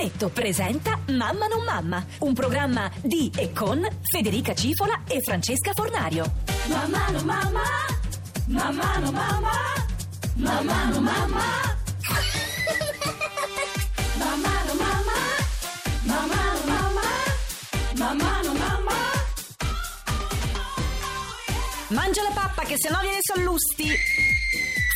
Rubinetto presenta Mamma non mamma, un programma di e con Federica Cifola e Francesca Fornario. Mamma no mamma, mamma no mamma, mamma no mamma. Mamma no mamma, mamma no mamma, mamma no mamma. Mangia la pappa che sennò viene sallusti.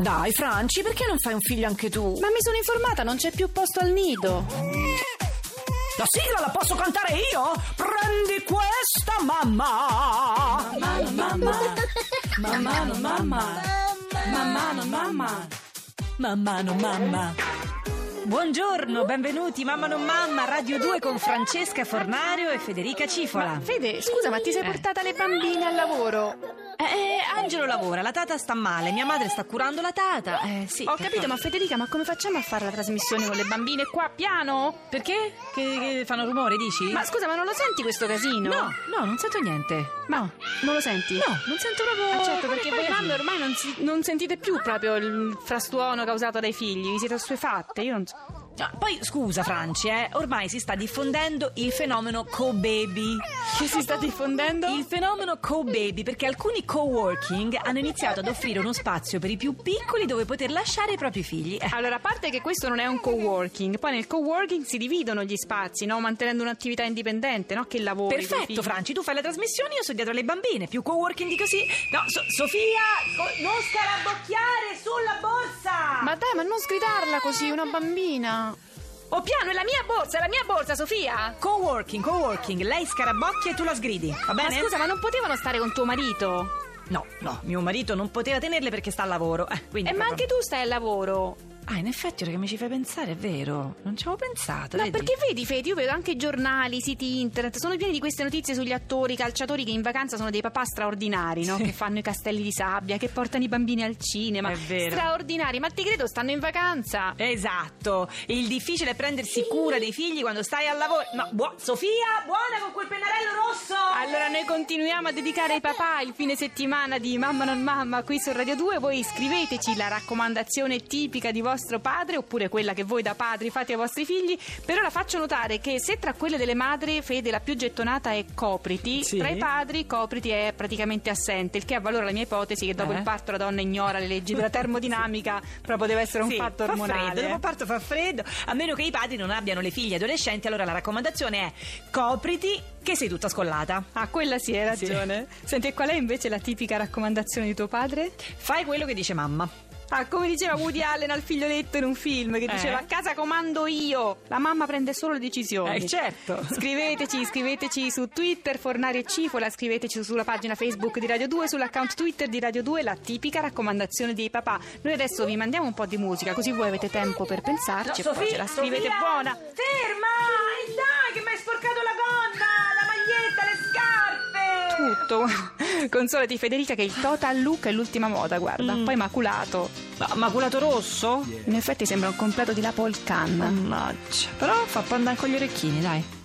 Dai, Franci, perché non fai un figlio anche tu? Ma mi sono informata, non c'è più posto al nido. La sigla la posso cantare io? Prendi questa, mamma! Mamma mamma, mamma no mamma, mamma no mamma. Mamma non mamma. Buongiorno, benvenuti Mamma non mamma, Radio 2 con Francesca Fornario e Federica Cifola. Fede, scusa, ma ti sei Eh. portata le bambine al lavoro? Eh, eh, Angelo lavora, la tata sta male, mia madre sta curando la tata. Eh, sì. Ho capito, ma Federica, ma come facciamo a fare la trasmissione con le bambine qua piano? Perché? Che, che fanno rumore, dici? Ma scusa, ma non lo senti questo casino? No, no, non sento niente. Ma non lo senti? No, non sento proprio. Ah, certo, perché voi mamme ormai non, si- non sentite più proprio il frastuono causato dai figli, vi siete assuefatte, io non so. Ah, poi scusa, Franci, eh, ormai si sta diffondendo il fenomeno co-baby. Che si sta diffondendo? Il fenomeno co-baby perché alcuni co-working hanno iniziato ad offrire uno spazio per i più piccoli dove poter lasciare i propri figli. Eh, Allora, a parte che questo non è un co-working, poi nel co-working si dividono gli spazi, no? Mantenendo un'attività indipendente, no? Che lavori. coi Perfetto. Franci, tu fai le trasmissioni, io sto dietro alle bambine, più co-working di così. No, So- Sofia, non scarabocchiare sulla borsa! Ma dai, ma non sgridarla così, una bambina. Oh, piano, è la mia borsa, è la mia borsa, Sofia! Co-working, co-working, lei scarabocchia e tu la sgridi, va Ma bene? scusa, ma non potevano stare con tuo marito? No, no, mio marito non poteva tenerle perché sta al lavoro. Eh, quindi Eh, ma anche tu stai al lavoro. Ah, in effetti, ora che mi ci fai pensare, è vero. Non ci avevo pensato. No, vedi? perché vedi, Fede, io vedo anche i giornali, i siti internet, sono pieni di queste notizie sugli attori, i calciatori che in vacanza sono dei papà straordinari, no? Che fanno i castelli di sabbia, che portano i bambini al cinema. È vero. Straordinari, ma ti credo, stanno in vacanza. Esatto, il difficile è prendersi cura dei figli quando stai al lavoro. No, buo- Sofia, buona con quel pennarello rosso! Allora noi continuiamo a dedicare ai papà il fine settimana di Mamma non mamma qui su Radio 2. Voi scriveteci la raccomandazione tipica di vostro padre oppure quella che voi da padri fate ai vostri figli. Per ora faccio notare che se tra quelle delle madri Fede la più gettonata è copriti, Sì. tra i padri copriti è praticamente assente, il che avvalora la mia ipotesi che dopo Eh? il parto la donna ignora le leggi della termodinamica, proprio deve essere un Sì, fatto fa ormonale. freddo, dopo parto fa freddo, a meno che i padri non abbiano le figlie adolescenti, allora la raccomandazione è copriti che sei tutta scollata. Ah, quella sì, hai Sì. ragione. Senti, e qual è invece la tipica raccomandazione di tuo padre? Fai quello che dice mamma. Ah, come diceva Woody Allen al figlioletto in un film che Eh? diceva a casa comando io, la mamma prende solo le decisioni. Eh, certo. Scriveteci, scriveteci su Twitter, Fornario e Cifola, scriveteci sulla pagina Facebook di Radio 2, sull'account Twitter di Radio 2, la tipica raccomandazione dei papà. Noi adesso vi mandiamo un po' di musica, così voi avete tempo per pensarci e poi ce la scrivete Sofia, buona. Ferma! Scarpe! Tutto. Consolati Federica che il total look è l'ultima moda, guarda. Mm. Poi maculato. Ma maculato rosso? In effetti sembra un completo di la Khan. Mannaggia. Però fa pandan con gli orecchini, dai.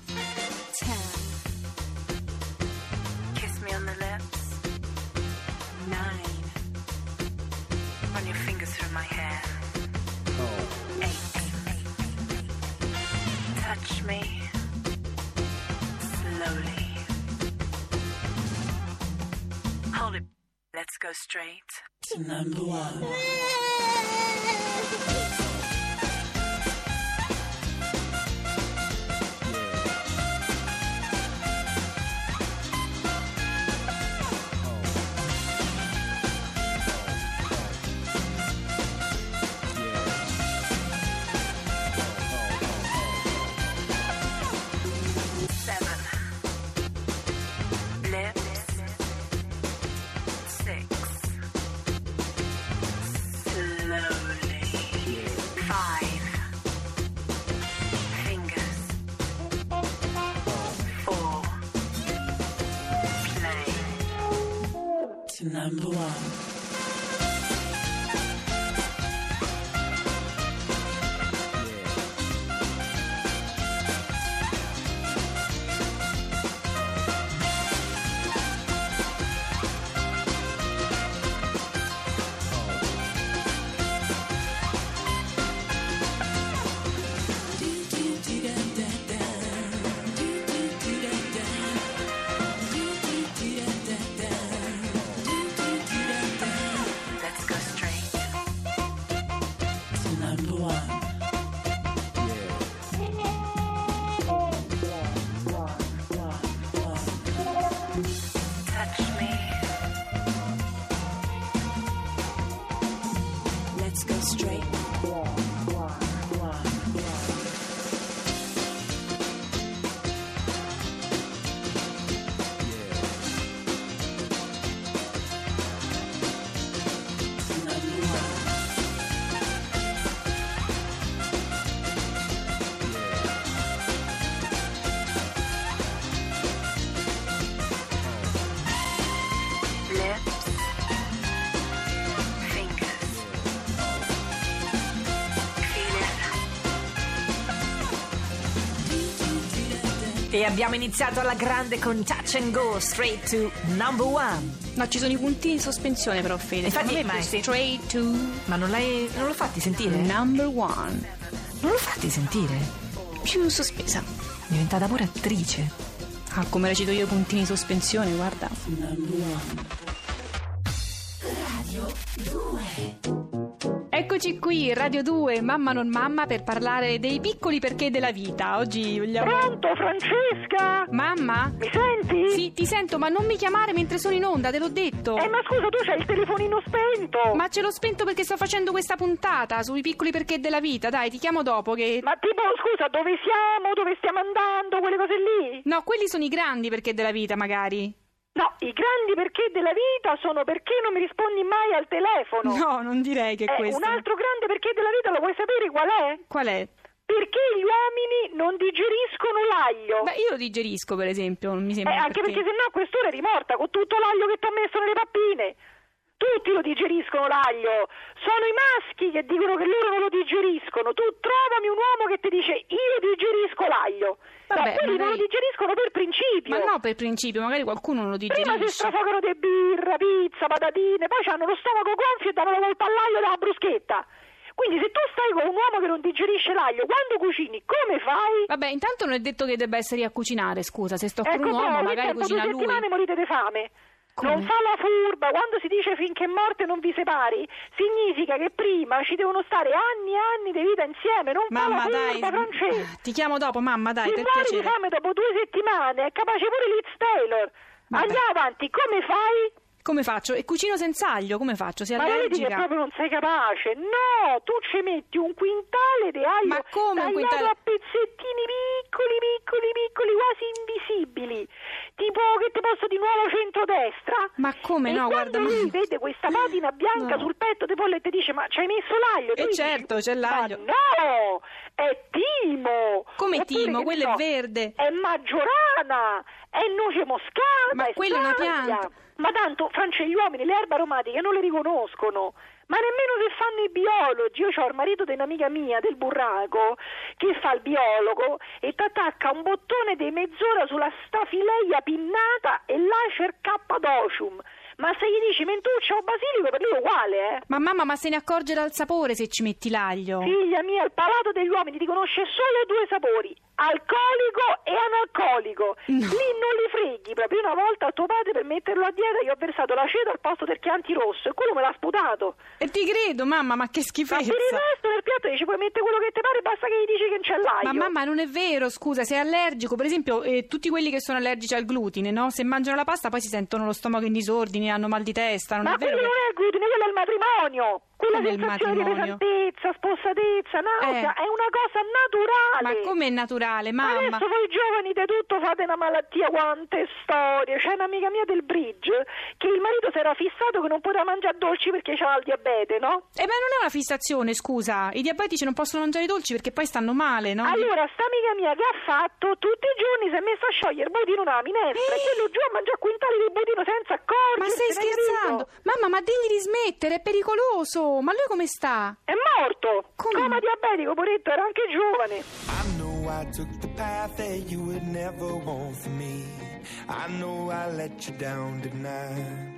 Straight. To number one. Number one. Touch me. E abbiamo iniziato alla grande con Touch and Go, straight to number one. No, ci sono i puntini in sospensione però, Fede. Infatti, me ma è sì. straight to Ma non l'hai. non lo fatti sentire? number one. Non lo fatti sentire? Più sospesa. Diventata pure attrice. Ah, come recito io i puntini in sospensione, guarda. Number one. Eccoci qui, Radio 2, Mamma non mamma, per parlare dei piccoli perché della vita. Oggi vogliamo... Pronto, Francesca? Mamma? Mi senti? Sì, ti sento, ma non mi chiamare mentre sono in onda, te l'ho detto. Eh, ma scusa, tu c'hai il telefonino spento. Ma ce l'ho spento perché sto facendo questa puntata sui piccoli perché della vita. Dai, ti chiamo dopo che... Ma tipo, scusa, dove siamo? Dove stiamo andando? Quelle cose lì? No, quelli sono i grandi perché della vita, magari. No, i grandi perché della vita sono perché non mi rispondi mai al telefono. No, non direi che Eh, questo. un altro grande perché della vita lo vuoi sapere qual è? Qual è? Perché gli uomini non digeriscono l'aglio. Beh, io lo digerisco, per esempio, non mi Eh, sembra anche perché sennò a quest'ora eri morta con tutto l'aglio che ti ha messo nelle pappine. Tutti lo digeriscono l'aglio. Sono i maschi che dicono che loro non lo digeriscono. Tu trovami un uomo che ti dice io digerisco l'aglio. Vabbè, no, quelli non lo magari- digeriscono per principio. Ma no, per principio, magari qualcuno non lo Prima si digerisce. strafogano di birra, pizza, patatine, poi hanno lo stomaco gonfio e danno la colpa all'aglio dalla bruschetta. Quindi se tu stai con un uomo che non digerisce l'aglio, quando cucini, come fai? Vabbè, intanto non è detto che debba essere io a cucinare, scusa, se sto con Ecco, un uomo però, magari cucina due lui. settimane morite di fame. Come? Non fa la furba, quando si dice finché morte non vi separi, significa che prima ci devono stare anni e anni di vita insieme, non Mamma, fa la dai, furba, Francesca. ti chiamo dopo, mamma, dai, Se per muori di piacere. fame dopo due settimane, è capace pure Liz Taylor. Vabbè. Andiamo avanti, come fai? Come faccio? E cucino senza aglio, come faccio? Sei Ma allergica? proprio non sei capace. No, tu ci metti un quintale di aglio Ma come un tagliato quintale? a pezzettini piccoli, piccoli, piccoli, quasi invisibili. Tipo, che ti posso di nuovo centrodestra? Ma come E no, guarda, lui ma- vede questa patina bianca No. sul petto di pollo e ti dice ma ci hai messo l'aglio? Eh Tu dici, certo, c'è l'aglio. Ma no, è timo. Come Oppure, timo? Quello so, è verde. È maggiorana, è noce moscata. Ma è quella è una pianta. Ma tanto, Francia, gli uomini le erbe aromatiche non le riconoscono. Ma nemmeno se fanno i biologi. Io ho il marito di un'amica mia, del burraco, che fa il biologo e ti attacca un bottone di mezz'ora sulla stafileia pinnata e l'acer cappadocium. Ma se gli dici mentuccia o basilico, per lui è uguale, eh? Ma mamma, ma se ne accorge dal sapore se ci metti l'aglio? Figlia mia, il palato degli uomini ti conosce solo due sapori, alcolico e analcolico. No. Lì non li freghi, proprio una volta a tuo padre per metterlo a dieta gli ho versato l'aceto al posto del chianti rosso e quello me l'ha sputato. E ti credo, mamma, ma che Ma schifezza. per il resto nel piatto dici puoi mettere quello che ti pare, basta che gli dici che non c'è l'aglio. Ma mamma, non è vero, scusa, sei allergico. Per esempio, eh, tutti quelli che sono allergici al glutine, no? Se mangiano la pasta poi si sentono lo stomaco in disordine, hanno mal di testa, non Ma è vero? quello che- non è il glutine, quello è il matrimonio. Quella Come sensazione di matrimonio? pesantezza, tristezza, spossatezza, nausea, Eh. è una cosa naturale. Ma com'è naturale, mamma? Adesso voi giovani di tutto fate una malattia, quante storie. C'è un'amica mia del bridge che il marito si era fissato che non poteva mangiare dolci perché c'era il diabete, no? Eh, ma non è una fissazione, scusa. I diabetici non possono mangiare i dolci perché poi stanno male, no? Allora, sta amica mia che ha fatto tutti i giorni si è messa a sciogliere il budino nella minestra e quello giù a mangiare quintali di budino senza accorgersi. Ma stai scherzando? Mamma, ma digli di smettere, è pericoloso. Ma lui come sta? È morto! Come? Coma diabetico, poretto, era anche giovane. I know I took the path that you would never want for me. I know I let you down tonight.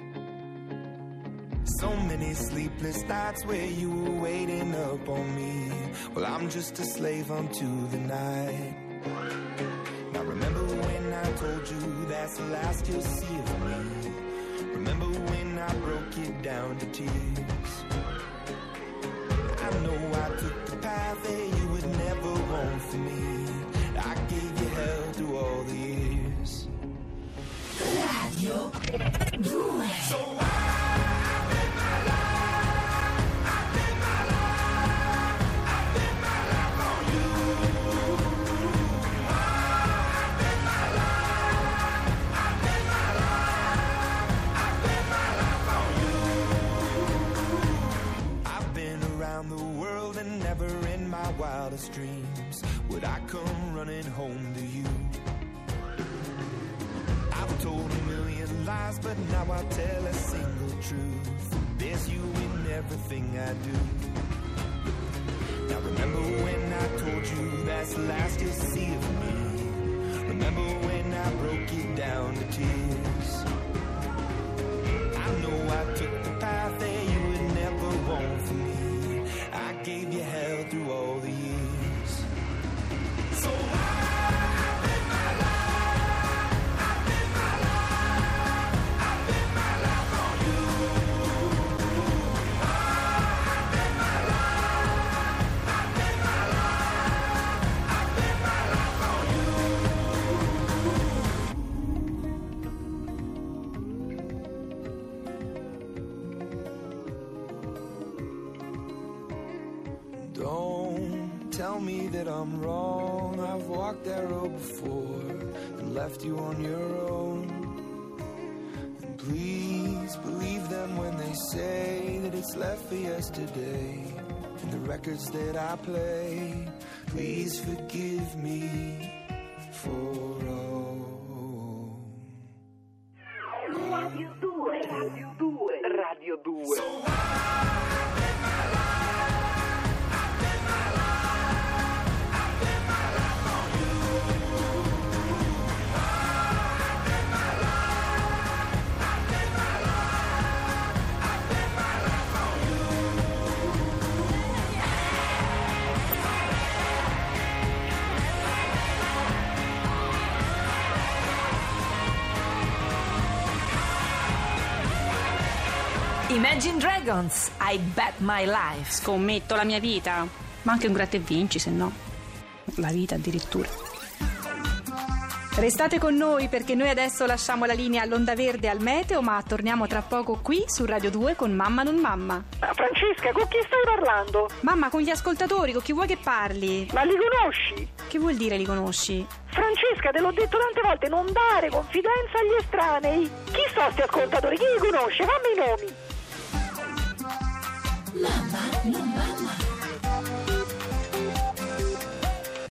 So many sleepless nights where you were waiting up on me. Well, I'm just a slave unto the night. Now remember when I told you that's the last you'll see of me. Remember when I broke it down to tears. Know I took the path that you would never want for me. I gave you hell through all the years. I've my wildest dreams would I come running home to you. I've told a million lies, but now I tell a single truth. There's you in everything I do. Now remember when I told you that's the last you'll see of me. Remember when I left you on your own. And please believe them when they say that it's left for yesterday. And the records that I play, please forgive me for all. Imagine Dragons, I Bet My Life. Scommetto la mia vita. Ma anche un gratta e vinci, se no. La vita addirittura. Restate con noi perché noi adesso lasciamo la linea all'Onda Verde al Meteo, ma torniamo tra poco qui su Radio 2 con Mamma non Mamma. Ma Francesca, con chi stai parlando? Mamma, con gli ascoltatori, con chi vuoi che parli? Ma li conosci? Che vuol dire li conosci? Francesca, te l'ho detto tante volte, non dare confidenza agli estranei. Chi sono sti ascoltatori? Chi li conosce? Fammi i nomi. mama, mama.